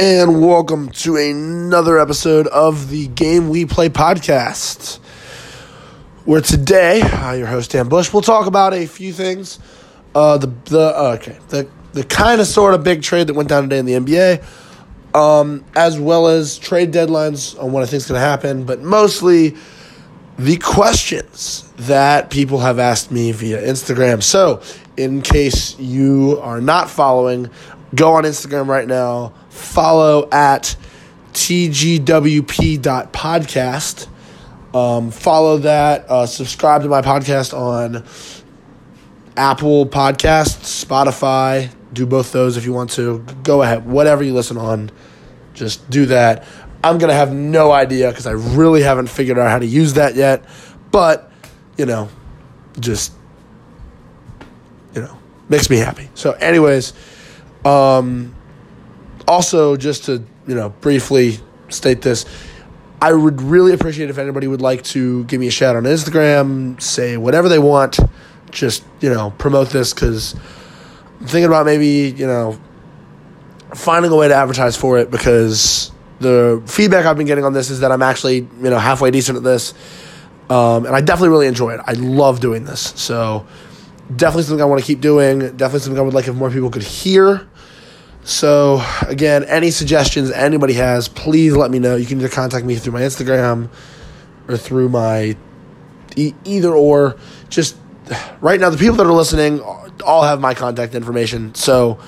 and welcome to another episode of the Game We Play podcast. Where today, uh, your host Dan Bush, we'll talk about a few things. Uh, the the uh, okay the the kind of sort of big trade that went down today in the NBA, um, as well as trade deadlines on what I think is going to happen, but mostly the questions that people have asked me via Instagram. So, in case you are not following, go on Instagram right now follow at tgwp.podcast. Um, follow that. Uh, subscribe to my podcast on Apple Podcasts, Spotify. Do both those if you want to. Go ahead. Whatever you listen on, just do that. I'm going to have no idea because I really haven't figured out how to use that yet. But, you know, just, you know, makes me happy. So, anyways, um, also, just to you know briefly state this, I would really appreciate if anybody would like to give me a shout on Instagram, say whatever they want, just you know promote this because I'm thinking about maybe you know finding a way to advertise for it because the feedback I've been getting on this is that I'm actually you know halfway decent at this, um, and I definitely really enjoy it. I love doing this, so definitely something I want to keep doing. Definitely something I would like if more people could hear. So, again, any suggestions anybody has, please let me know. You can either contact me through my Instagram or through my e- either or. Just right now, the people that are listening all have my contact information. So,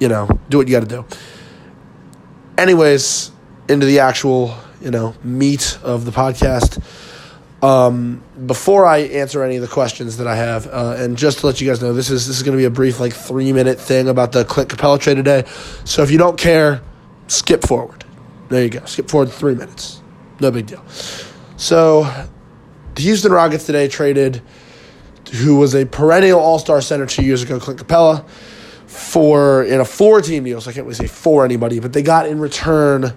you know, do what you got to do. Anyways, into the actual, you know, meat of the podcast. Um, before I answer any of the questions that I have, uh, and just to let you guys know, this is this is going to be a brief, like three minute thing about the Clint Capela trade today. So if you don't care, skip forward. There you go. Skip forward three minutes. No big deal. So the Houston Rockets today traded who was a perennial All Star center two years ago, Clint Capela, for in a four team deal. So I can't really say for anybody, but they got in return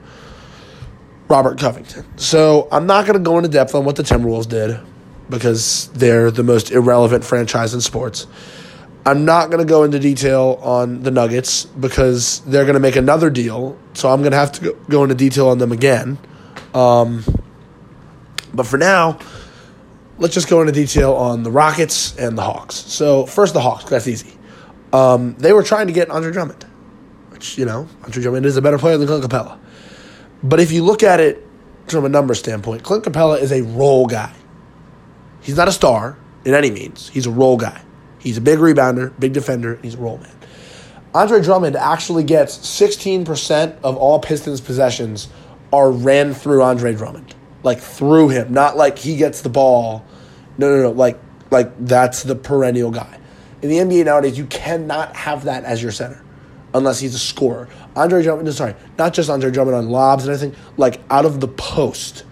Robert Covington. So I'm not going to go into depth on what the Timberwolves did because they're the most irrelevant franchise in sports. I'm not going to go into detail on the Nuggets because they're going to make another deal. So I'm going to have to go into detail on them again. Um, but for now, let's just go into detail on the Rockets and the Hawks. So first, the Hawks. That's easy. Um, they were trying to get Andre Drummond, which you know Andre Drummond is a better player than Clint Capela. But if you look at it from a number standpoint, Clint Capela is a role guy. He's not a star in any means. He's a role guy. He's a big rebounder, big defender, he's a role man. Andre Drummond actually gets 16% of all Pistons possessions are ran through Andre Drummond. Like through him, not like he gets the ball. No, no, no. Like like that's the perennial guy. In the NBA nowadays, you cannot have that as your center unless he's a scorer. Andre Drummond, sorry, not just Andre Drummond on lobs and everything, like out of the post.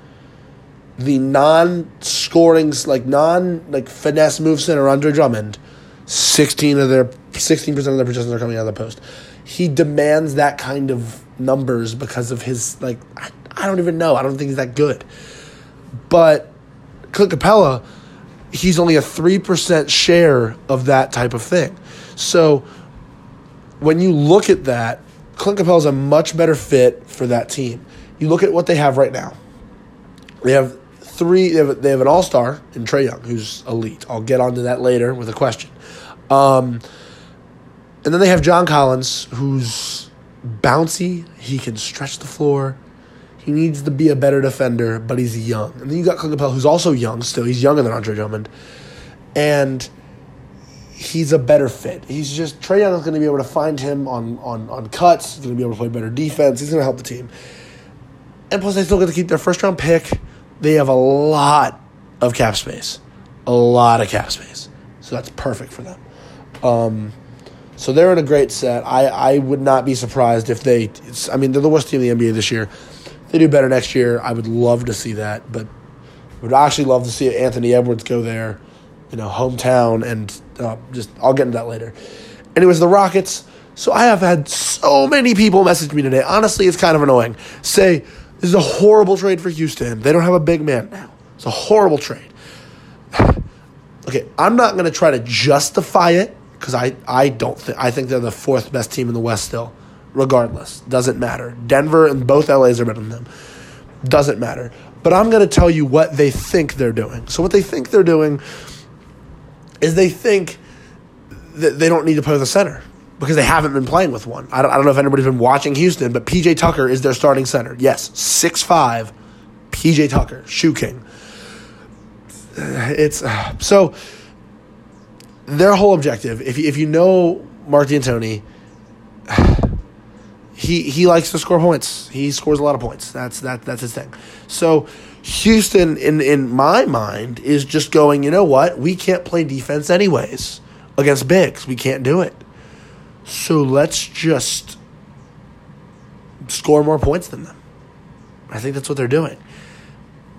The non-scoring, like non, like finesse move center Andre Drummond, sixteen of their sixteen percent of their possessions are coming out of the post. He demands that kind of numbers because of his like I, I don't even know. I don't think he's that good. But Clint Capela, he's only a three percent share of that type of thing. So when you look at that, Clint Capela is a much better fit for that team. You look at what they have right now. They have three. They have, they have an all star in Trae Young, who's elite. I'll get onto that later with a question. Um, and then they have John Collins, who's bouncy. He can stretch the floor. He needs to be a better defender, but he's young. And then you got Clint Capela, who's also young still. He's younger than Andre Drummond. And he's a better fit. He's just Trae Young is going to be able to find him on on on cuts. He's going to be able to play better defense. He's going to help the team. And plus, they still get to keep their first round pick. They have a lot of cap space, a lot of cap space. So that's perfect for them. Um, so they're in a great set. I, I would not be surprised if they. I mean, they're the worst team in the NBA this year. They do better next year. I would love to see that, but would actually love to see Anthony Edwards go there you know, hometown, and uh, just I'll get into that later. Anyways, the Rockets. So I have had so many people message me today. Honestly, it's kind of annoying. Say this is a horrible trade for Houston. They don't have a big man now. It's a horrible trade. okay, I'm not going to try to justify it because I, I don't think I think they're the fourth best team in the West still. regardless. Doesn't matter. Denver and both LAs are better than them. Doesn't matter. But I'm going to tell you what they think they're doing. So, what they think they're doing is they think that they don't need to play with a center because they haven't been playing with one. I don't, I don't know if anybody's been watching Houston, but PJ Tucker is their starting center. Yes, six five, PJ Tucker, shoe king. It's uh, so their whole objective. If you, if you know Mark D'Antoni, he he likes to score points. He scores a lot of points. That's that that's his thing. So Houston, in in my mind, is just going. You know what? We can't play defense anyways against bigs. We can't do it. So let's just score more points than them. I think that's what they're doing.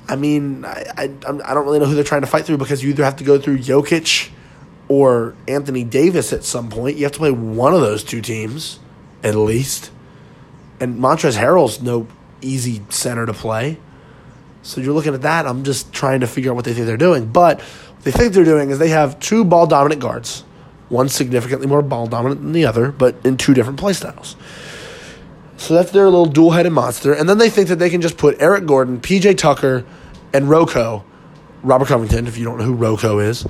I mean, I, I, I don't really know who they're trying to fight through because you either have to go through Jokic or Anthony Davis at some point. You have to play one of those two teams at least. And Montrezl Harrell's no easy center to play. So you're looking at that. I'm just trying to figure out what they think they're doing. But what they think they're doing is they have two ball dominant guards, one significantly more ball dominant than the other, but in two different play styles. So that's their little dual headed monster. And then they think that they can just put Eric Gordon, PJ Tucker, and Rocco, Robert Covington, if you don't know who Rocco is,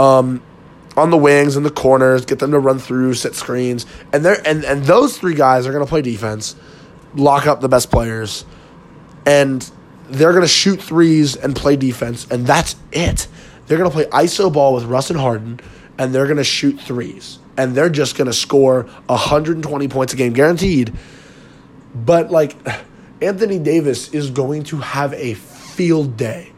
um, on the wings and the corners, get them to run through, set screens. And they and, and those three guys are gonna play defense, lock up the best players, and they're gonna shoot threes and play defense, and that's it. They're gonna play ISO ball with Russ and Harden, and they're gonna shoot threes. And they're just gonna score 120 points a game guaranteed but like Anthony Davis is going to have a field day.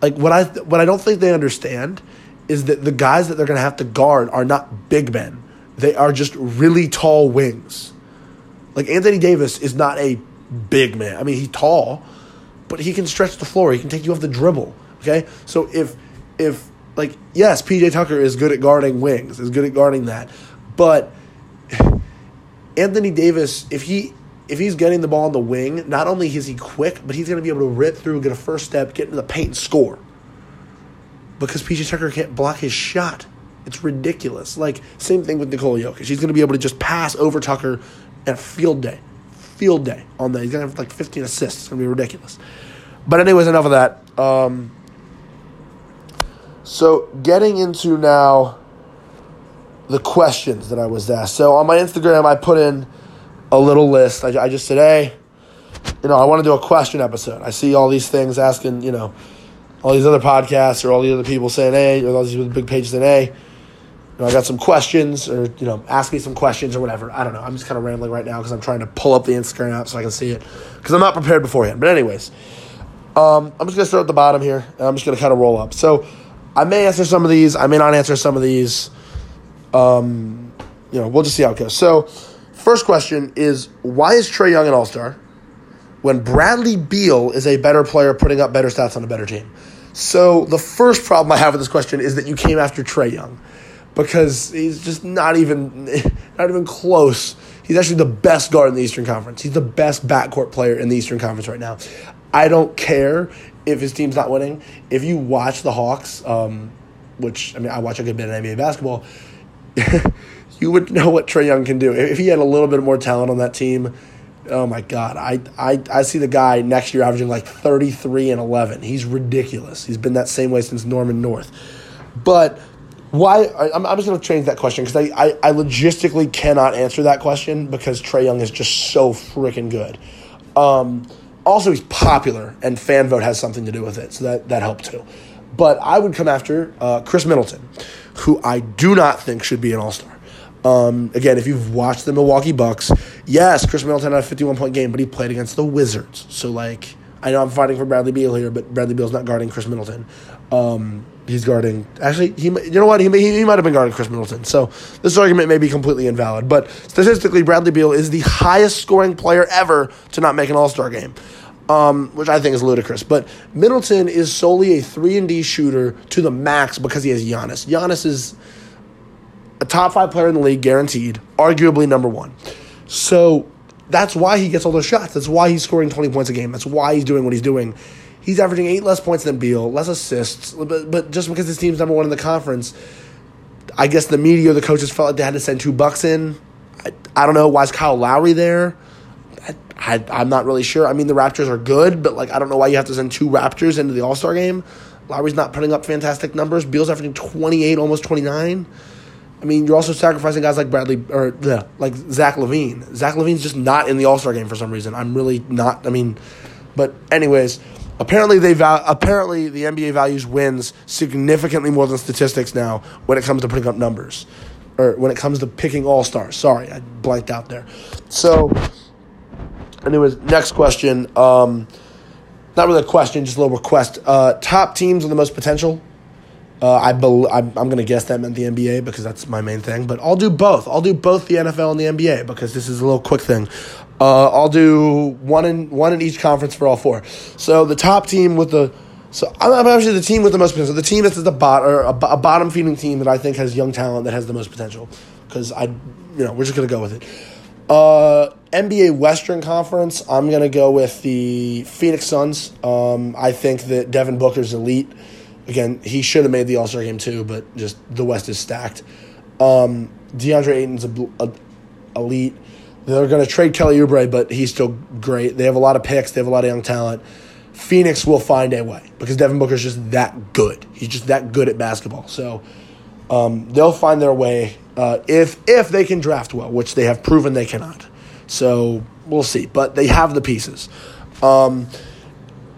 Like what I what I don't think they understand is that the guys that they're going to have to guard are not big men. They are just really tall wings. Like Anthony Davis is not a big man. I mean, he's tall, but he can stretch the floor. He can take you off the dribble. Okay? So if if like yes, PJ Tucker is good at guarding wings, is good at guarding that. But Anthony Davis, if he if he's getting the ball on the wing, not only is he quick, but he's going to be able to rip through, get a first step, get into the paint, and score. Because PJ Tucker can't block his shot. It's ridiculous. Like, same thing with Nikola Jokic. He's going to be able to just pass over Tucker at field day. Field day on that. He's to have like 15 assists. It's to be ridiculous. But, anyways, enough of that. Um, so, getting into now the questions that I was asked. So, on my Instagram, I put in a little list. I, I just said, hey, you know, I want to do a question episode. I see all these things asking, you know, all these other podcasts or all the other people saying, hey, or all these big pages saying, hey, you know, I got some questions or, you know, ask me some questions or whatever. I don't know. I'm just kind of rambling right now because I'm trying to pull up the Instagram app so I can see it because I'm not prepared beforehand. But, anyways, um, I'm just going to start at the bottom here and I'm just going to kind of roll up. So, I may answer some of these. I may not answer some of these. Um, you know, we'll just see how it goes. So, First question is why is Trae Young an all star when Bradley Beal is a better player putting up better stats on a better team? So the first problem I have with this question is that you came after Trae Young because he's just not even not even close. He's actually the best guard in the Eastern Conference. He's the best backcourt player in the Eastern Conference right now. I don't care if his team's not winning. If you watch the Hawks, um, which I mean, I watch a good bit of NBA basketball. you would know what Trae Young can do. If he had a little bit more talent on that team, oh my God, I, I, I see the guy next year averaging like 33 and 11. He's ridiculous. He's been that same way since Norman North. But why? I, am I'm just going to change that question because I, I, I logistically cannot answer that question because Trae Young is just so freaking good. Um, also, he's popular, and fan vote has something to do with it, so that, that helped too. But I would come after uh, Khris Middleton, who I do not think should be an all star. Um, again, if you've watched the Milwaukee Bucks, yes, Khris Middleton had a 51 point game, but he played against the Wizards. So, like, I know I'm fighting for Bradley Beal here, but Bradley Beal's not guarding Khris Middleton. Um, he's guarding. Actually, he you know what? He, he, might have been guarding Khris Middleton. So this argument may be completely invalid. But statistically, Bradley Beal is the highest scoring player ever to not make an All Star game. Um, which I think is ludicrous. But Middleton is solely a three and D shooter to the max because he has Giannis. Giannis is a top five player in the league, guaranteed, arguably number one. So that's why he gets all those shots. That's why he's scoring 20 points a game. That's why he's doing what he's doing. He's averaging eight less points than Beal, less assists. But, but just because his team's number one in the conference, I guess the media, the coaches felt like they had to send two bucks in. I, I don't know. Why is Kyle Lowry there? I, I, am not really sure. I mean, the Raptors are good, but like I don't know why you have to send two Raptors into the All Star game. Lowry's not putting up fantastic numbers. Beal's averaging 28, almost 29. I mean, you're also sacrificing guys like Bradley or yeah, like Zach LaVine. Zach LaVine's just not in the All Star game for some reason. I'm really not. I mean, but anyways, apparently they val- apparently the NBA values wins significantly more than statistics now when it comes to putting up numbers, or when it comes to picking All Stars. Sorry, I blanked out there. So, anyways, next question. Um, not really a question, just a little request. Uh, top teams with the most potential. Uh, I bel- I'm, I'm going to guess that meant the NBA because that's my main thing. But I'll do both. I'll do both the NFL and the NBA because this is a little quick thing. Uh, I'll do one in one in each conference for all four. So the top team with the so I'm actually the team with the most potential. The team that's at the bot or a, a bottom feeding team that I think has young talent that has the most potential because I you know we're just gonna go with it. Uh, NBA Western Conference, I'm to go with the Phoenix Suns. Um, I think that Devin Booker's elite. Again, he should have made the All Star game too, but just the West is stacked. Um, DeAndre Ayton's a, a, elite. They're going to trade Kelly Oubre, but he's still great. They have a lot of picks, they have a lot of young talent. Phoenix will find a way because Devin Booker's just that good. He's just that good at basketball. So um, they'll find their way uh, if if they can draft well, which they have proven they cannot. So we'll see, but they have the pieces. Um,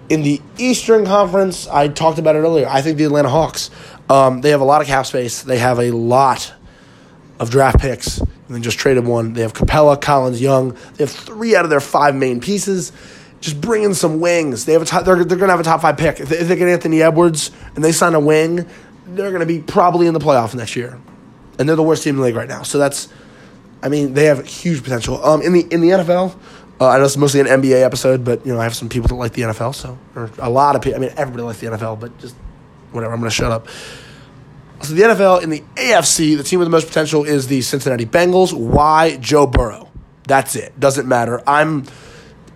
in the Eastern Conference, I talked about it earlier. I think the Atlanta Hawks. Um, they have a lot of cap space. They have a lot of draft picks, and then just traded one. They have Capela, Collins, Young. They have three out of their five main pieces. Just bring in some wings. They have a top, they're, they're going to have a top five pick. If they, if they get Anthony Edwards and they sign a wing, they're going to be probably in the playoffs next year, and they're the worst team in the league right now. So that's, I mean, they have huge potential. Um, in the in the NFL, uh, I know it's mostly an NBA episode, but you know I have some people that like the NFL, so or a lot of people. I mean, everybody likes the NFL, but just whatever. I'm going to shut up. So the NFL in the AFC, the team with the most potential is the Cincinnati Bengals. Why Joe Burrow? That's it. Doesn't matter. I'm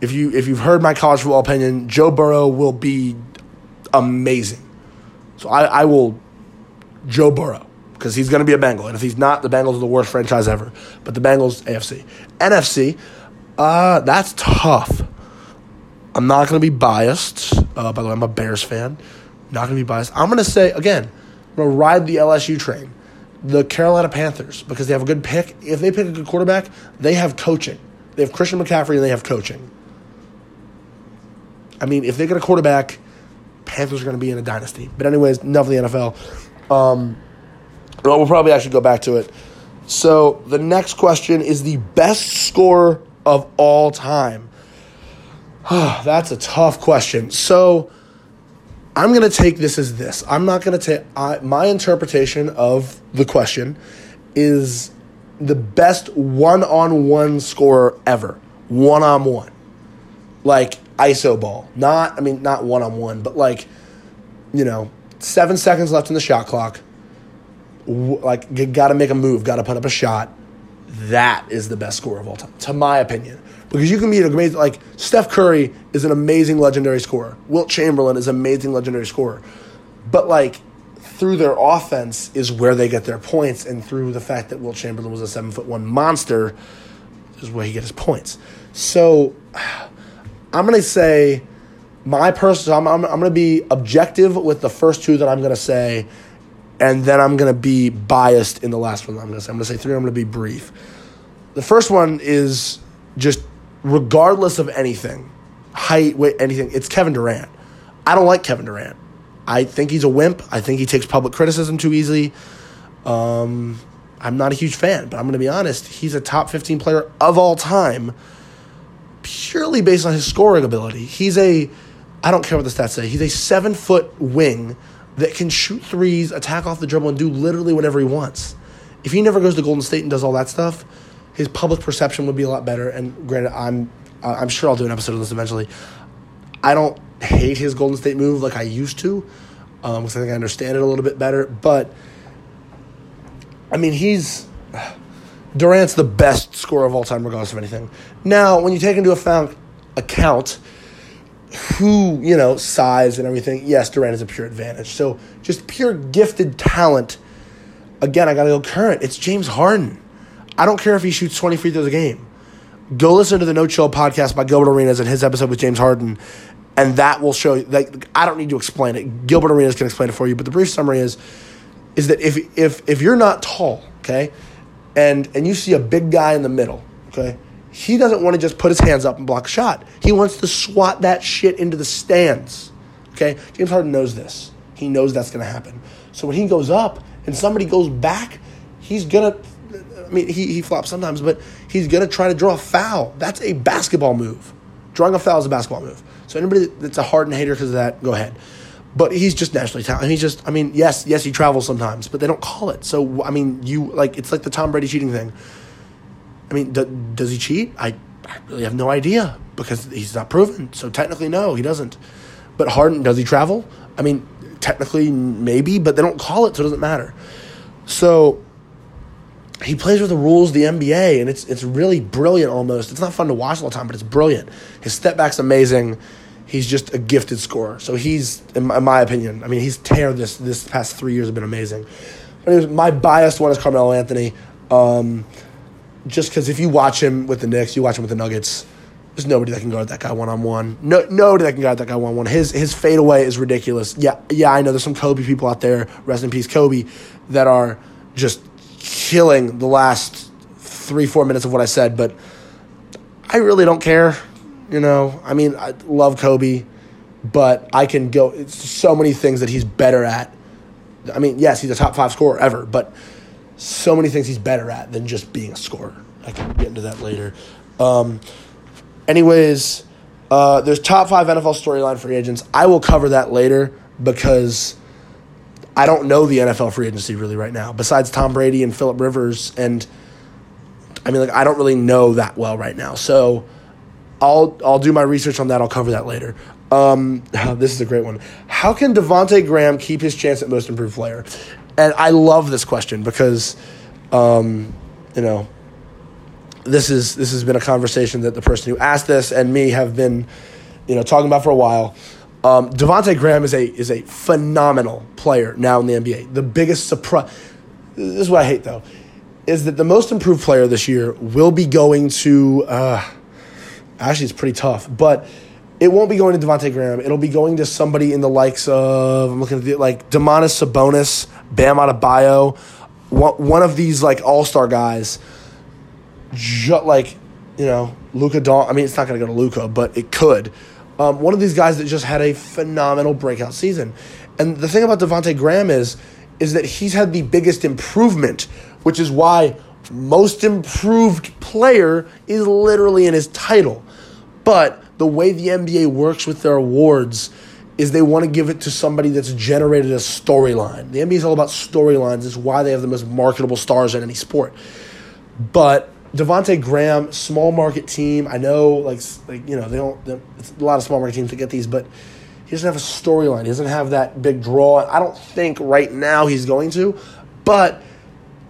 if you if you've heard my college football opinion, Joe Burrow will be amazing. So I, I will Joe Burrow because he's going to be a Bengal. And if he's not, the Bengals are the worst franchise ever. But the Bengals, AFC. NFC, uh, that's tough. I'm not going to be biased. Uh, by the way, I'm a Bears fan. Not going to be biased. I'm going to say, again, I'm going to ride the LSU train. The Carolina Panthers, because they have a good pick. If they pick a good quarterback, they have coaching. They have Christian McCaffrey and they have coaching. I mean, if they get a quarterback, Panthers are going to be in a dynasty. But anyways, enough of the NFL. Um, well, we'll probably actually go back to it. So the next question is the best score of all time. That's a tough question. So I'm going to take this as this. I'm not going to take my interpretation of the question is the best one-on-one scorer ever. One-on-one. Like iso ball. Not I mean not one-on-one, but like you know, 7 seconds left in the shot clock like got to make a move, got to put up a shot. That is the best score of all time, to my opinion. Because you can be an amazing, like Steph Curry is an amazing legendary scorer. Wilt Chamberlain is an amazing legendary scorer. But like through their offense is where they get their points, and through the fact that Wilt Chamberlain was a seven foot one monster is where he gets his points. So I'm gonna say my personal. I'm, I'm, I'm gonna be objective with the first two that I'm gonna say and then I'm going to be biased in the last one. I'm going to say I'm going to say three. I'm going to be brief. The first one is just regardless of anything, height, weight, anything. It's Kevin Durant. I don't like Kevin Durant. I think he's a wimp. I think he takes public criticism too easily. Um, I'm not a huge fan, but I'm going to be honest. He's a top 15 player of all time, purely based on his scoring ability. He's a, I don't care what the stats say. He's a seven foot wing that can shoot threes, attack off the dribble, and do literally whatever he wants. If he never goes to Golden State and does all that stuff, his public perception would be a lot better. And granted, I'm I'm sure I'll do an episode of this eventually. I don't hate his Golden State move like I used to, um, because I think I understand it a little bit better. But I mean, he's Durant's the best scorer of all time, regardless of anything. Now, when you take into account account who, you know, size and everything, yes, Durant is a pure advantage. So just pure gifted talent. Again, I got to go current. It's James Harden. I don't care if he shoots 20 free throws a game. Go listen to the No Chill podcast by Gilbert Arenas and his episode with James Harden, and that will show you. Like, I don't need to explain it. Gilbert Arenas can explain it for you. But the brief summary is, is that if if if you're not tall, okay, and and you see a big guy in the middle, okay, he doesn't want to just put his hands up and block a shot. He wants to swat that shit into the stands. Okay? James Harden knows this. He knows that's going to happen. So when he goes up and somebody goes back, he's going to I mean, he, he flops sometimes, but he's going to try to draw a foul. That's a basketball move. Drawing a foul is a basketball move. So anybody that's a Harden hater because of that, go ahead. But he's just naturally talented. He's just, I mean, yes, yes, he travels sometimes, but they don't call it. So I mean, you like it's like the Tom Brady cheating thing. I mean, do, does he cheat? I, I really have no idea because he's not proven. So technically, no, he doesn't. But Harden, does he travel? I mean, technically, maybe, but they don't call it, so it doesn't matter. So he plays with the rules of the NBA, and it's it's really brilliant. Almost, it's not fun to watch all the time, but it's brilliant. His step back's amazing. He's just a gifted scorer. So he's, in my, in my opinion, I mean, he's tear this this past three years have been amazing. Anyways, my biased one is Carmelo Anthony. Um, just because if you watch him with the Knicks, you watch him with the Nuggets. There's nobody that can guard that guy one on one. No, nobody that can guard that guy one on one. His his fadeaway is ridiculous. Yeah, yeah, I know there's some Kobe people out there. Rest in peace, Kobe, that are just killing the last three four minutes of what I said. But I really don't care. You know, I mean, I love Kobe, but I can go. It's so many things that he's better at. I mean, yes, he's a top five scorer ever, but so many things he's better at than just being a scorer. I can get into that later. Um, anyways, uh, there's top five NFL storyline free agents. I will cover that later because I don't know the NFL free agency really right now. Besides Tom Brady and Philip Rivers, and I mean, like I don't really know that well right now. So I'll I'll do my research on that. I'll cover that later. Um, this is a great one. How can Devonte Graham keep his chance at most improved player? And I love this question because, um, you know, this is this has been a conversation that the person who asked this and me have been, you know, talking about for a while. Um, Devonte Graham is a is a phenomenal player now in the NBA. The biggest surprise. This is what I hate though, is that the most improved player this year will be going to. Uh, actually, it's pretty tough, but it won't be going to Devonte Graham. It'll be going to somebody in the likes of I'm looking at the, like Domantas Sabonis, Bam Adebayo, one, one of these like all star guys. Just like you know, Luka. Don. I mean, it's not going to go to Luka, but it could. Um, one of these guys that just had a phenomenal breakout season. And the thing about Devonte Graham is, is that he's had the biggest improvement, which is why most improved player is literally in his title. But the way the NBA works with their awards is they want to give it to somebody that's generated a storyline. The NBA is all about storylines. It's why they have the most marketable stars in any sport. But Devonte Graham, small market team. I know, like, like you know, they don't. It's a lot of small market teams that get these, but he doesn't have a storyline. He doesn't have that big draw. I don't think right now he's going to. But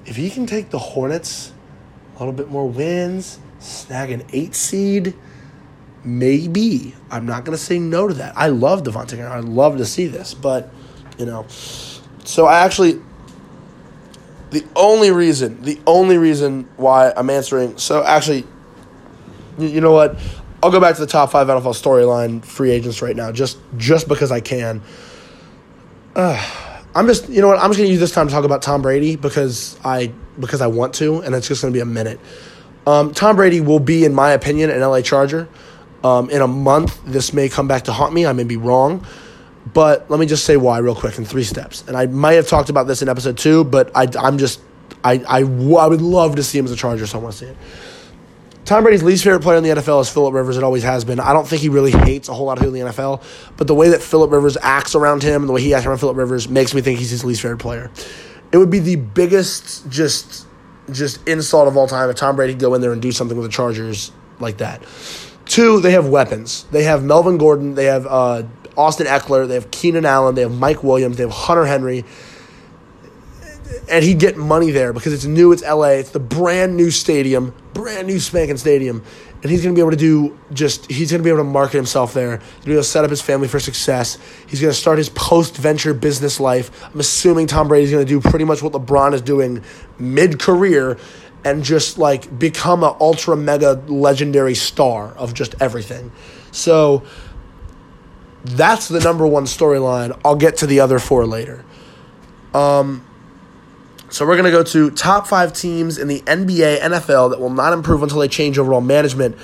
if he can take the Hornets a little bit more wins, snag an eight seed, maybe. I'm not going to say no to that. I love Devonte Graham. I love to see this, but you know, so I actually the only reason, the only reason why I'm answering, so actually, you, you know what? I'll go back to the top five NFL storyline free agents right now, just just because I can. Uh, I'm just, you know what? I'm just gonna use this time to talk about Tom Brady because I because I want to, and it's just gonna be a minute. Um, Tom Brady will be, in my opinion, an LA Charger. Um, in a month, this may come back to haunt me. I may be wrong. But let me just say why real quick in three steps. And I might have talked about this in episode two, but I, I'm just, I, I, I would love to see him as a Charger, so I want to see it. Tom Brady's least favorite player in the NFL is Philip Rivers. It always has been. I don't think he really hates a whole lot of people in the NFL, but the way that Philip Rivers acts around him and the way he acts around Philip Rivers makes me think he's his least favorite player. It would be the biggest just just insult of all time if Tom Brady could go in there and do something with the Chargers like that. Two, they have weapons. They have Melvin Gordon. They have uh, Austin Ekeler, they have Keenan Allen, they have Mike Williams, they have Hunter Henry. And he'd get money there because it's new, it's LA, it's the brand new stadium, brand new spanking stadium. And he's going to be able to do just, he's going to be able to market himself there. He's going to be able to set up his family for success. He's going to start his post venture business life. I'm assuming Tom Brady's going to do pretty much what LeBron is doing mid career and just like become an ultra mega legendary star of just everything. So that's the number one storyline. I'll get to the other four later. Um, so we're going to go to top five teams in the NBA, NFL that will not improve until they change overall management.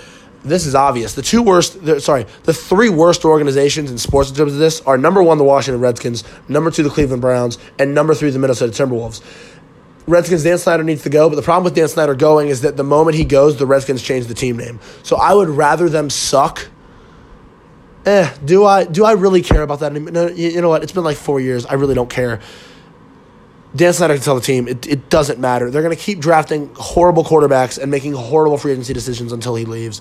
This is obvious. The two worst, sorry, the three worst organizations in sports in terms of this are number one, the Washington Redskins, number two, the Cleveland Browns, and number three, the Minnesota Timberwolves. Redskins, Dan Snyder needs to go, but the problem with Dan Snyder going is that the moment he goes, the Redskins change the team name. So I would rather them suck. Eh, do I do I really care about that? No, you know what? It's been like four years. I really don't care. Dan Snyder can tell the team it, it doesn't matter. They're going to keep drafting horrible quarterbacks and making horrible free agency decisions until he leaves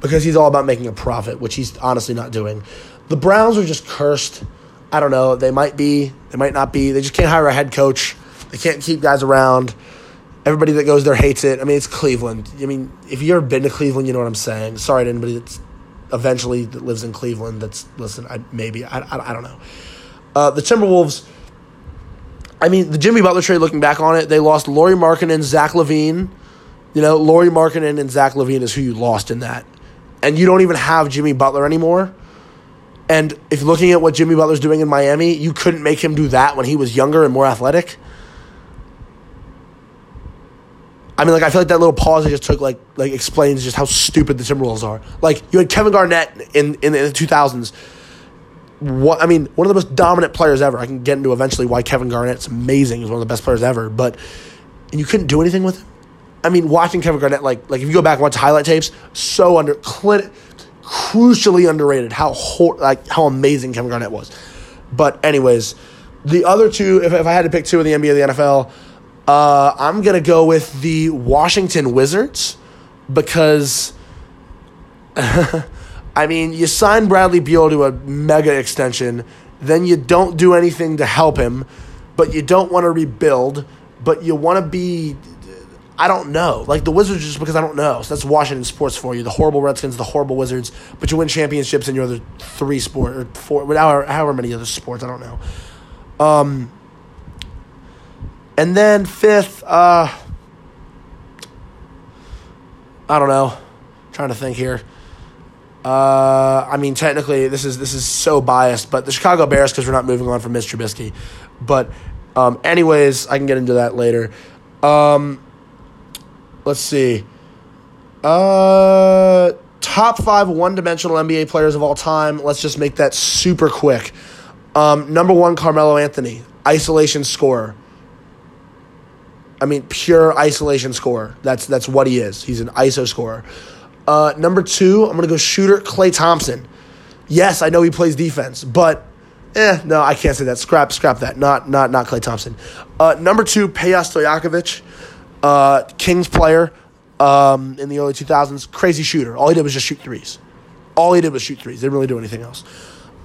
because he's all about making a profit, which he's honestly not doing. The Browns are just cursed. I don't know. They might be, they might not be. They just can't hire a head coach. They can't keep guys around. Everybody that goes there hates it. I mean, it's Cleveland. I mean, if you've ever been to Cleveland, you know what I'm saying. Sorry to anybody that's eventually that lives in Cleveland. That's listen. I maybe I I, I don't know. Uh, the Timberwolves I mean, the Jimmy Butler trade, looking back on it, they lost Lauri Markkanen, Zach LaVine. You know, Lauri Markkanen and Zach LaVine is who you lost in that. And you don't even have Jimmy Butler anymore. And if looking at what Jimmy Butler's doing in Miami, you couldn't make him do that when he was younger and more athletic. I mean, like I feel like that little pause I just took, like, like explains just how stupid the Timberwolves are. Like you had Kevin Garnett in in, in the two thousands what I mean, one of the most dominant players ever. I can get into eventually why Kevin Garnett's amazing. He's one of the best players ever, but and you couldn't do anything with him. I mean, watching Kevin Garnett, like like if you go back and watch highlight tapes, so under crucially underrated. How like how amazing Kevin Garnett was. But anyways, the other two, if, if I had to pick two in the NBA, the NFL, uh, I'm gonna go with the Washington Wizards because. I mean, you sign Bradley Beal to a mega extension, then you don't do anything to help him, but you don't want to rebuild, but you want to be. I don't know. Like the Wizards, just because I don't know. So that's Washington sports for you. The horrible Redskins, the horrible Wizards, but you win championships in your other three sport or four, however, however many other sports. I don't know. Um, and then fifth, uh, I don't know. I'm trying to think here. Uh, I mean, technically, this is this is so biased, but the Chicago Bears because we're not moving on from Mr. Trubisky. But, um, anyways, I can get into that later. Um, let's see. Uh, top five one-dimensional NBA players of all time. Let's just make that super quick. Um, number one, Carmelo Anthony, isolation scorer. I mean, pure isolation scorer. That's that's what he is. He's an ISO scorer. Uh, number two, I'm to go shooter Klay Thompson. Yes, I know he plays defense, but eh, no, I can't say that. Scrap, scrap that. Not, not, not Klay Thompson. Uh, number two, Peja Stojakovic, uh, Kings player um, in the early 2000s. Crazy shooter. All he did was just shoot threes. All he did was shoot threes. Didn't really do anything else.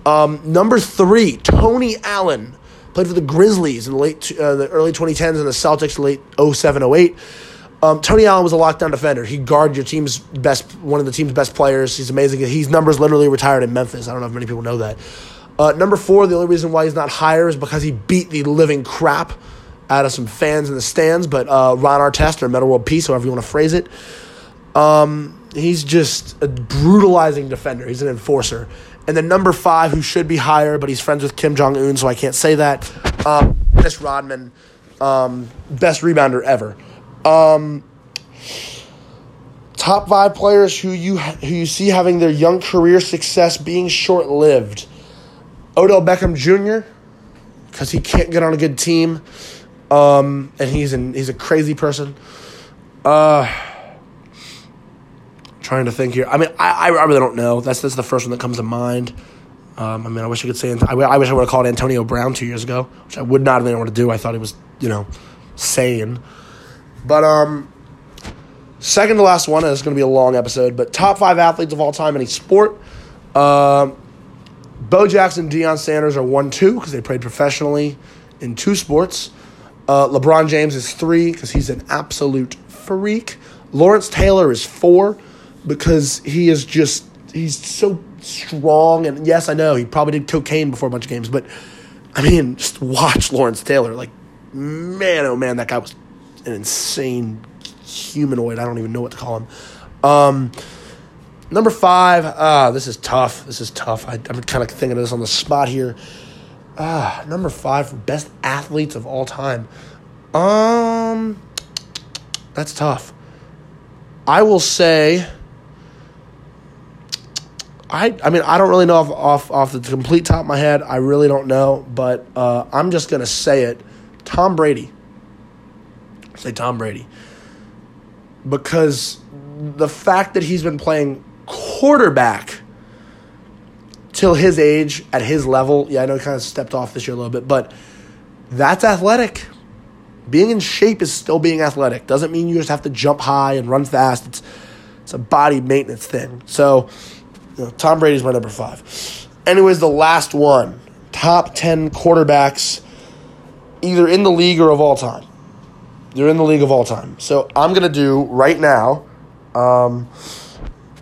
Um, number three, Tony Allen. Played for the Grizzlies in the late, uh, the early 2010s and the Celtics late 07, 08. Um, Tony Allen was a lockdown defender. He guarded your team's best, one of the team's best players. He's amazing. His numbers literally retired in Memphis. I don't know if many people know that. Uh, number four, the only reason why he's not higher is because he beat the living crap out of some fans in the stands. But uh, Ron Artest or Metta World Peace, however you want to phrase it, um, he's just a brutalizing defender. He's an enforcer. And then number five, who should be higher, but he's friends with Kim Jong Un, so I can't say that. Um, Dennis Rodman, um, best rebounder ever. Um, top five players who you who you see having their young career success being short lived. Odell Beckham Jr. because he can't get on a good team, um, and he's an he's a crazy person. Uh, trying to think here. I mean, I, I really don't know. That's that's the first one that comes to mind. Um, I mean, I wish I could say. I, I wish I would have called Antonio Brown two years ago, which I would not have been able to do. I thought he was, you know, sane. But um, second to last one, is going to be a long episode, but top five athletes of all time in a sport. Um, Bo Jackson, Deion Sanders are one, two because they played professionally in two sports. Uh, LeBron James is three because he's an absolute freak. Lawrence Taylor is four because he is just he's so strong and yes, I know he probably did cocaine before a bunch of games, but I mean, just watch Lawrence Taylor. Like, man, oh man, that guy was an insane humanoid. I don't even know what to call him. Um, number five. Ah, this is tough. This is tough. I, I'm kind of thinking of this on the spot here. Ah, number five for best athletes of all time. Um, that's tough. I will say. I, I mean I don't really know off, off off the complete top of my head. I really don't know, but uh, I'm just gonna say it. Tom Brady. Say Tom Brady. Because the fact that he's been playing quarterback till his age at his level, yeah, I know he kind of stepped off this year a little bit, but that's athletic. Being in shape is still being athletic. Doesn't mean you just have to jump high and run fast. It's it's a body maintenance thing. So, know, Tom Brady's my number five. Anyways, the last one. Top ten quarterbacks either in the league or of all time. They're in the league of all time. So I'm gonna do right now. Um,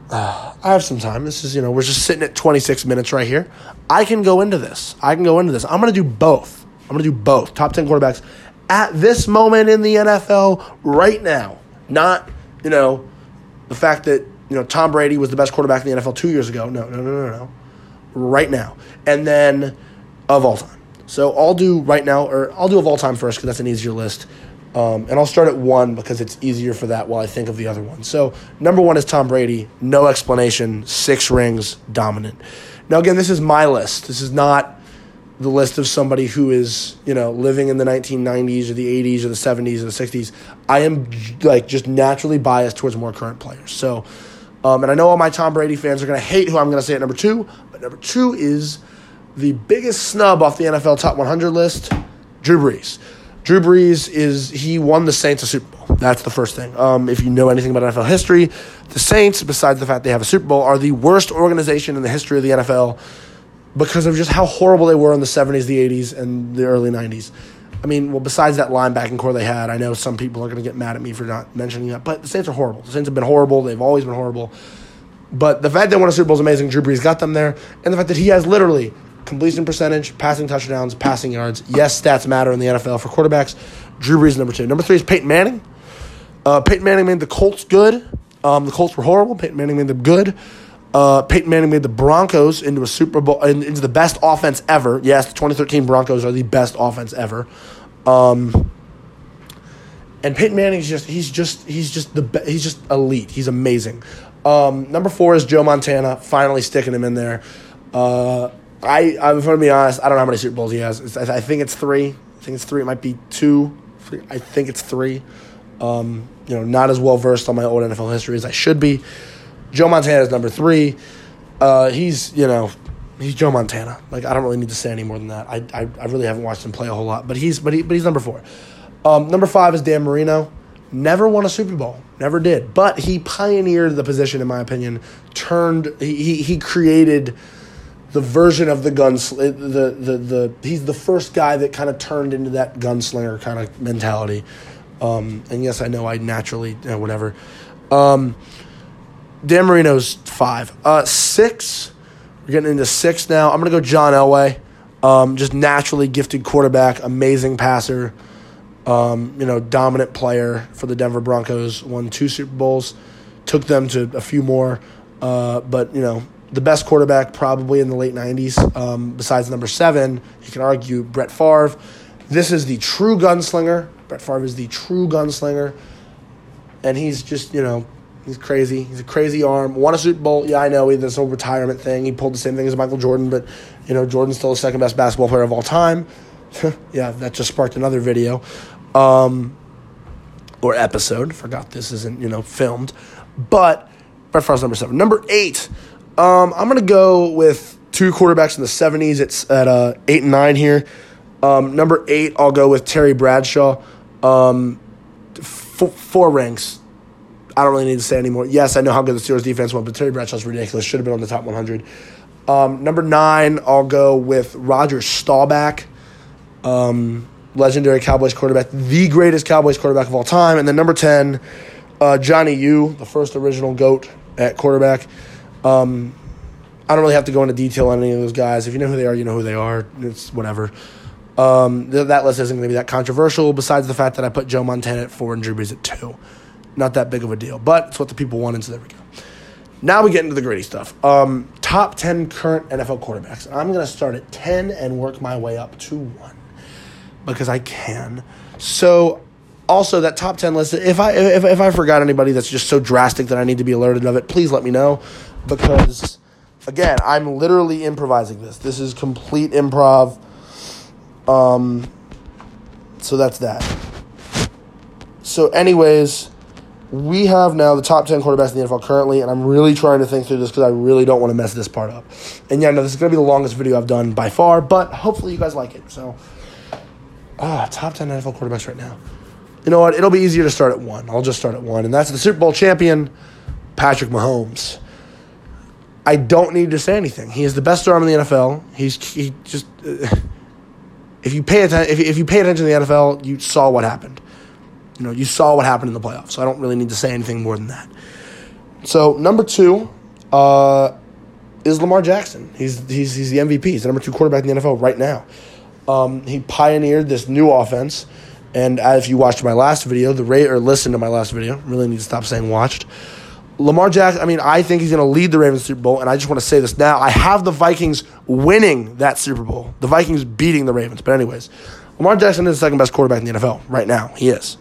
uh, I have some time. This is you know we're just sitting at 26 minutes right here. I can go into this. I can go into this. I'm gonna do both. I'm gonna do both. Top 10 quarterbacks at this moment in the NFL right now. Not you know the fact that you know Tom Brady was the best quarterback in the NFL two years ago. No, no, no, no, no. Right now, and then of all time. So I'll do right now, or I'll do of all time first because that's an easier list. Um, and I'll start at one because it's easier for that while I think of the other one. So number one is Tom Brady, no explanation, six rings, dominant. Now again, this is my list. This is not the list of somebody who is you know living in the 1990s or the 80s or the 70s or the 60s. I am like just naturally biased towards more current players. So, um, and I know all my Tom Brady fans are going to hate who I'm going to say at number two, but number two is the biggest snub off the NFL top 100 list, Drew Brees. Drew Brees is he won the Saints a Super Bowl. That's the first thing. Um, if you know anything about NFL history, the Saints, besides the fact they have a Super Bowl, are the worst organization in the history of the NFL because of just how horrible they were in the 70s, the 80s, and the early 90s. I mean, well, besides that linebacking corps they had, I know some people are going to get mad at me for not mentioning that, but the Saints are horrible. The Saints have been horrible. They've always been horrible. But the fact that they won a Super Bowl is amazing. Drew Brees got them there, and the fact that he has literally completion percentage, passing touchdowns, passing yards. Yes, stats matter in the NFL for quarterbacks. Drew Brees number two. Number three is Peyton Manning. Uh, Peyton Manning made the Colts good. Um, the Colts were horrible. Peyton Manning made them good. Uh, Peyton Manning made the Broncos into a Super Bowl, into the best offense ever. Yes, the 2013 Broncos are the best offense ever. Um, and Peyton Manning's just he's just he's just the he's just elite. He's amazing. Um, number four is Joe Montana. Finally sticking him in there. Uh, I I'm going to be honest. I don't know how many Super Bowls he has. I, I think it's three. I think it's three. It might be two. I think it's three. Um, you know, not as well versed on my old NFL history as I should be. Joe Montana is number three. Uh, he's you know he's Joe Montana. Like I don't really need to say any more than that. I, I, I really haven't watched him play a whole lot, but he's but he but he's number four. Um, number five is Dan Marino. Never won a Super Bowl. Never did. But he pioneered the position, in my opinion. Turned he he, created the version of the guns the, the the he's the first guy that kind of turned into that gunslinger kind of mentality. Um, and yes, I know I naturally whatever. Um, Dan Marino's five. Uh, six. We're getting into six now. I'm gonna go John Elway. Um, just naturally gifted quarterback, amazing passer. Um, you know, dominant player for the Denver Broncos. Won two Super Bowls, took them to a few more. Uh, but you know, the best quarterback probably in the late 90s, um, besides number seven. You can argue Brett Favre. This is the true gunslinger. Brett Favre is the true gunslinger. And he's just, you know, he's crazy. He's a crazy arm. Won a Super Bowl. Yeah, I know. He this whole retirement thing. He pulled the same thing as Michael Jordan, but, you know, Jordan's still the second best basketball player of all time. yeah, that just sparked another video. Um, or episode. Forgot this isn't, you know, filmed. But Brett Favre's number seven. Number eight. Um, I'm gonna go with two quarterbacks in the '70s. It's at uh, eight and nine here. Um, number eight, I'll go with Terry Bradshaw. Um, f- four ranks. I don't really need to say anymore. Yes, I know how good the Steelers defense was, but Terry Bradshaw's ridiculous. Should have been on the top 100. Um, number nine, I'll go with Roger Staubach, um, legendary Cowboys quarterback, the greatest Cowboys quarterback of all time. And then number 10, uh, Johnny U, the first original GOAT at quarterback. Um, I don't really have to go into detail on any of those guys. If you know who they are, you know who they are. It's whatever. Um, th- that list isn't going to be that controversial, besides the fact that I put Joe Montana at four and Drew Brees at two. Not that big of a deal. But it's what the people wanted, so there we go. Now we get into the gritty stuff. Um, top 10 current NFL quarterbacks. I'm going to start at 10 and work my way up to 1 because I can. So, also that top 10 list, if I, if, if I forgot anybody that's just so drastic that I need to be alerted of it, please let me know because, again, I'm literally improvising this. This is complete improv. Um, so that's that. So, anyways we have now the top 10 quarterbacks in the NFL currently, and I'm really trying to think through this because I really don't want to mess this part up. And yeah, no, this is going to be the longest video I've done by far, but hopefully you guys like it. So, ah, top 10 NFL quarterbacks right now. You know what? It'll be easier to start at one. I'll just start at one, and that's the Super Bowl champion, Patrick Mahomes. I don't need to say anything. He is the best arm in the NFL. He's he just uh, if you pay attention if, if you pay attention to the NFL, you saw what happened. You know, you saw what happened in the playoffs, so I don't really need to say anything more than that. So number two uh, is Lamar Jackson. He's he's he's the MVP. He's the number two quarterback in the NFL right now. Um, he pioneered this new offense, and if you watched my last video, the rate or listened to my last video, really need to stop saying watched. Lamar Jackson, I mean, I think he's going to lead the Ravens Super Bowl, and I just want to say this now. I have the Vikings winning that Super Bowl, the Vikings beating the Ravens. But, anyways, Lamar Jackson is the second best quarterback in the NFL right now. He is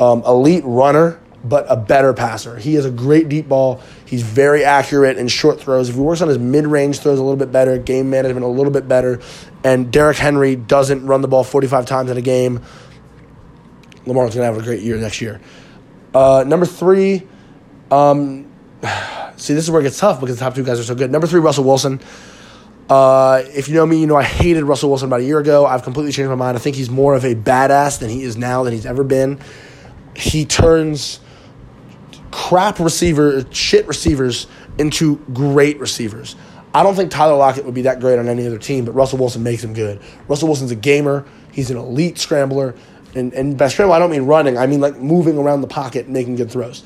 um, elite runner, but a better passer. He has a great deep ball. He's very accurate in short throws. If he works on his mid range throws a little bit better, game management a little bit better, and Derrick Henry doesn't run the ball 45 times in a game, Lamar's going to have a great year next year. Uh, number three, um, see, this is where it gets tough because the top two guys are so good. Number three, Russell Wilson. Uh, if you know me, you know I hated Russell Wilson about a year ago. I've completely changed my mind. I think he's more of a badass than he is now, than he's ever been he turns crap receiver, shit receivers into great receivers. I don't think Tyler Lockett would be that great on any other team, but Russell Wilson makes him good. Russell Wilson's a gamer. He's an elite scrambler. And, and by scramble, I don't mean running. I mean like moving around the pocket and making good throws.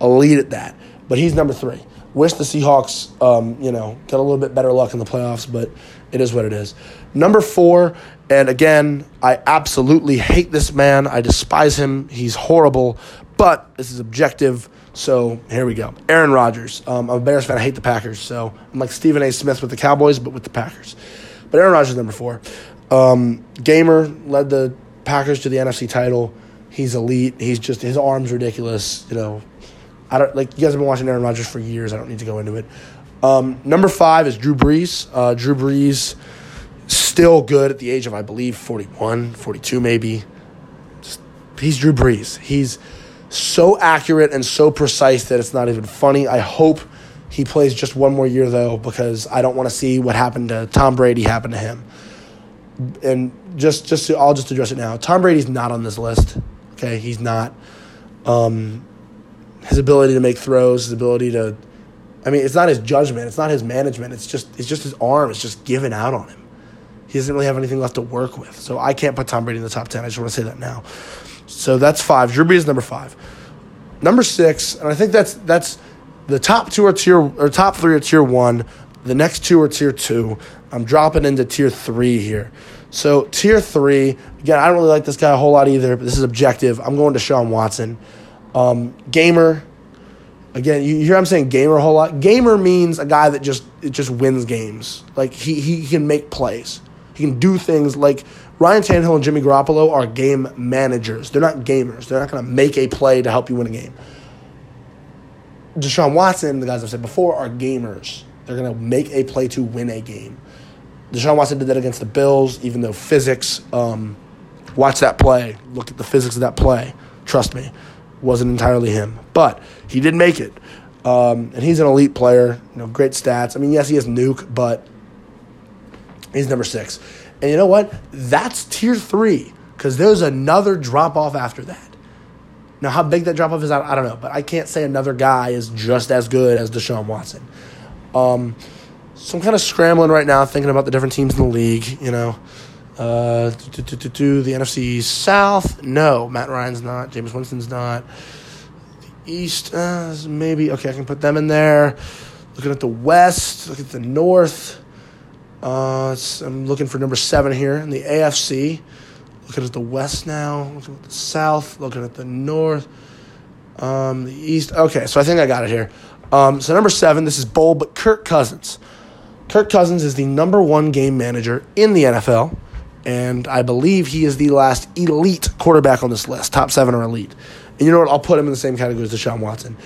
Elite at that. But he's number three. Wish the Seahawks, um, you know, get a little bit better luck in the playoffs, but it is what it is. Number four and again, I absolutely hate this man. I despise him. He's horrible, but this is objective. So here we go. Aaron Rodgers. Um, I'm a Bears fan. I hate the Packers. So I'm like Stephen A. Smith with the Cowboys, but with the Packers. But Aaron Rodgers number four. Um, gamer led the Packers to the NFC title. He's elite. He's just his arms ridiculous. You know, I don't like you guys have been watching Aaron Rodgers for years. I don't need to go into it. Um, number five is Drew Brees. Uh, Drew Brees still good at the age of, I believe, 41, 42 maybe. Just, he's Drew Brees. He's so accurate and so precise that it's not even funny. I hope he plays just one more year, though, because I don't want to see what happened to Tom Brady happen to him. And just, just to, I'll just address it now. Tom Brady's not on this list. Okay, he's not. Um, his ability to make throws, his ability to, I mean, it's not his judgment, it's not his management. It's just, it's just his arm. It's just giving out on him he doesn't really have anything left to work with. So I can't put Tom Brady in the top 10. I just want to say that now. So that's five. Drew Brees is number five. Number six, and I think that's that's the top two are tier or top three are tier one. The next two are tier two. I'm dropping into tier three here. So tier three, again, I don't really like this guy a whole lot either, but this is objective. I'm going to Sean Watson. Um, gamer, again, you hear I'm saying gamer a whole lot. Gamer means a guy that just it just wins games. Like he he can make plays. He can do things like Ryan Tannehill and Jimmy Garoppolo are game managers. They're not gamers. They're not going to make a play to help you win a game. Deshaun Watson, the guys I've said before, are gamers. They're going to make a play to win a game. Deshaun Watson did that against the Bills, even though physics, um, watch that play, look at the physics of that play. Trust me, wasn't entirely him. But he did make it. Um, and he's an elite player, you know, great stats. I mean, yes, he has Nuk, but He's number six. And you know what? That's tier three because there's another drop off after that. Now, how big that drop off is, I, don't know, but I can't say another guy is just as good as Deshaun Watson. Um, so I'm kind of scrambling right now, thinking about the different teams in the league. You know, uh, the NFC South. No, Matt Ryan's not. Jameis Winston's not. The East, uh, maybe. Okay, I can put them in there. Looking at the West, look at the North. Uh, I'm looking for number seven here in the AFC. Looking at the West now, looking at the South, looking at the North. Um, the East. Okay, so I think I got it here. Um, so number seven, this is bold, but Kirk Cousins. Kirk Cousins is the number one game manager in the NFL, and I believe he is the last elite quarterback on this list. Top seven are elite. And you know what? I'll put him in the same category as Deshaun Watson.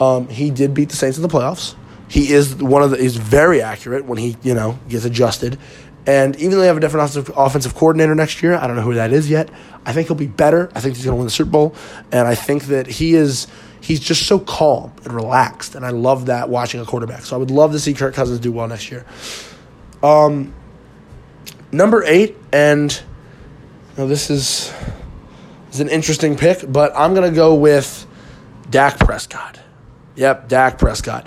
Um, he did beat the Saints in the playoffs. He is one of the. He's very accurate when he you know gets adjusted. And even though they have a different offensive, offensive coordinator next year, I don't know who that is yet. I think he'll be better. I think he's going to win the Super Bowl, and I think that he is he's just so calm and relaxed, and I love that watching a quarterback. So I would love to see Kirk Cousins do well next year. Um, number eight, and you know, this is is an interesting pick, but I'm gonna go with Dak Prescott. Yep, Dak Prescott.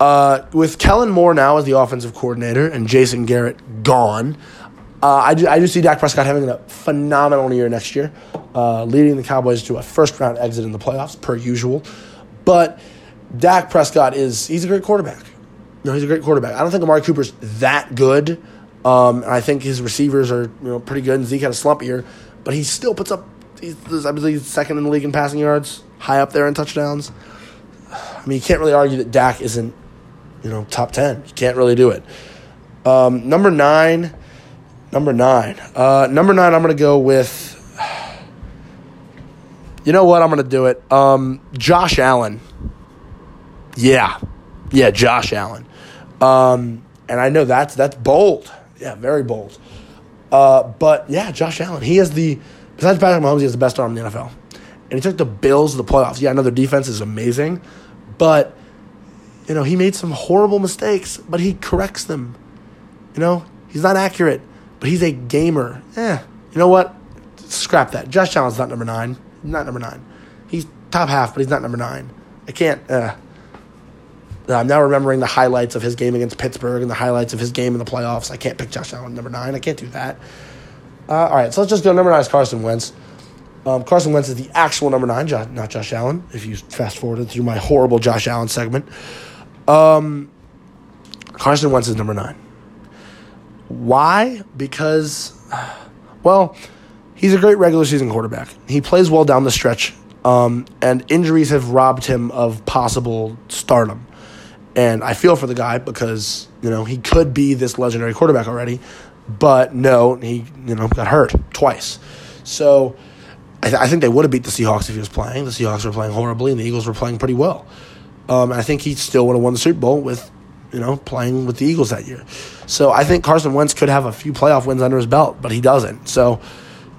Uh, with Kellen Moore now as the offensive coordinator and Jason Garrett gone, uh, I, do, I do see Dak Prescott having a phenomenal year next year, uh, leading the Cowboys to a first round exit in the playoffs, per usual. But Dak Prescott is he's a great quarterback. No, he's a great quarterback. I don't think Amari Cooper's that good. Um, I think his receivers are you know pretty good. And Zeke had a slump year, but he still puts up. He's, I believe second in the league in passing yards, high up there in touchdowns. I mean, you can't really argue that Dak isn't, you know, top ten. You can't really do it. Um, number nine, number nine, uh, number nine. I'm gonna go with. You know what? I'm gonna do it. Um, Josh Allen. Yeah, yeah, Josh Allen. Um, and I know that's that's bold. Yeah, very bold. Uh, but yeah, Josh Allen. He has the besides Patrick Mahomes, he has the best arm in the NFL. And he took the Bills to the playoffs. Yeah, I know their defense is amazing, but you know he made some horrible mistakes, but he corrects them. You know he's not accurate, but he's a gamer. Yeah, you know what? Scrap that. Josh Allen's not number nine. Not number nine. He's top half, but he's not number nine. I can't. Uh, I'm now remembering the highlights of his game against Pittsburgh and the highlights of his game in the playoffs. I can't pick Josh Allen number nine. I can't do that. Uh, all right, so let's just go. Number nine is Carson Wentz. Um, Carson Wentz is the actual number nine, not Josh Allen. If you fast forwarded through my horrible Josh Allen segment, um, Carson Wentz is number nine. Why? Because, well, he's a great regular season quarterback. He plays well down the stretch, um, and injuries have robbed him of possible stardom. And I feel for the guy because, you know, he could be this legendary quarterback already, but no, he, you know, got hurt twice. So I, th- I think they would have beat the Seahawks if he was playing. The Seahawks were playing horribly, and the Eagles were playing pretty well. Um, I think he still would have won the Super Bowl with, you know, playing with the Eagles that year. So I think Carson Wentz could have a few playoff wins under his belt, but he doesn't. So,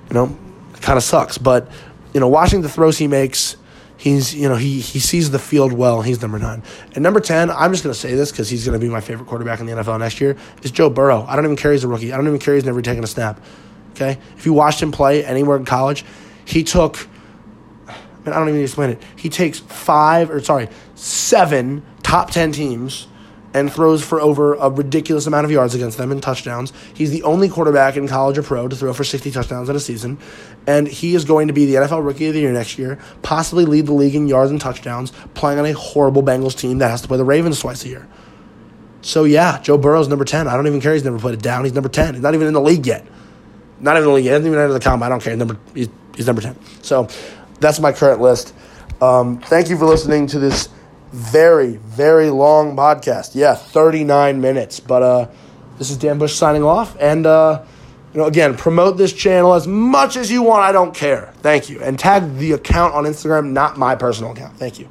you know, it kind of sucks. But, you know, watching the throws he makes – He's, you know, he he sees the field well. He's number nine. And number ten, I'm just going to say this because he's going to be my favorite quarterback in the NFL next year. Is Joe Burrow. I don't even care he's a rookie. I don't even care he's never taken a snap. Okay, if you watched him play anywhere in college, he took. I, I don't even explain it. He takes five or sorry, seven top ten teams and throws for over a ridiculous amount of yards against them and touchdowns. He's the only quarterback in college or pro to throw for 60 touchdowns in a season. And he is going to be the NFL Rookie of the Year next year, possibly lead the league in yards and touchdowns, playing on a horrible Bengals team that has to play the Ravens twice a year. So, yeah, Joe Burrow's number 10. I don't even care. He's never played it down. He's number 10. He's not even in the league yet. Not even in the league yet. He hasn't even entered the combine. I don't care. Number, he's, he's number 10. So, that's my current list. Um, thank you for listening to this very, very long podcast. Yeah, 39 minutes. But uh, this is Dan Bush signing off. And, uh, you know, again, promote this channel as much as you want. I don't care. Thank you. And tag the account on Instagram, not my personal account. Thank you.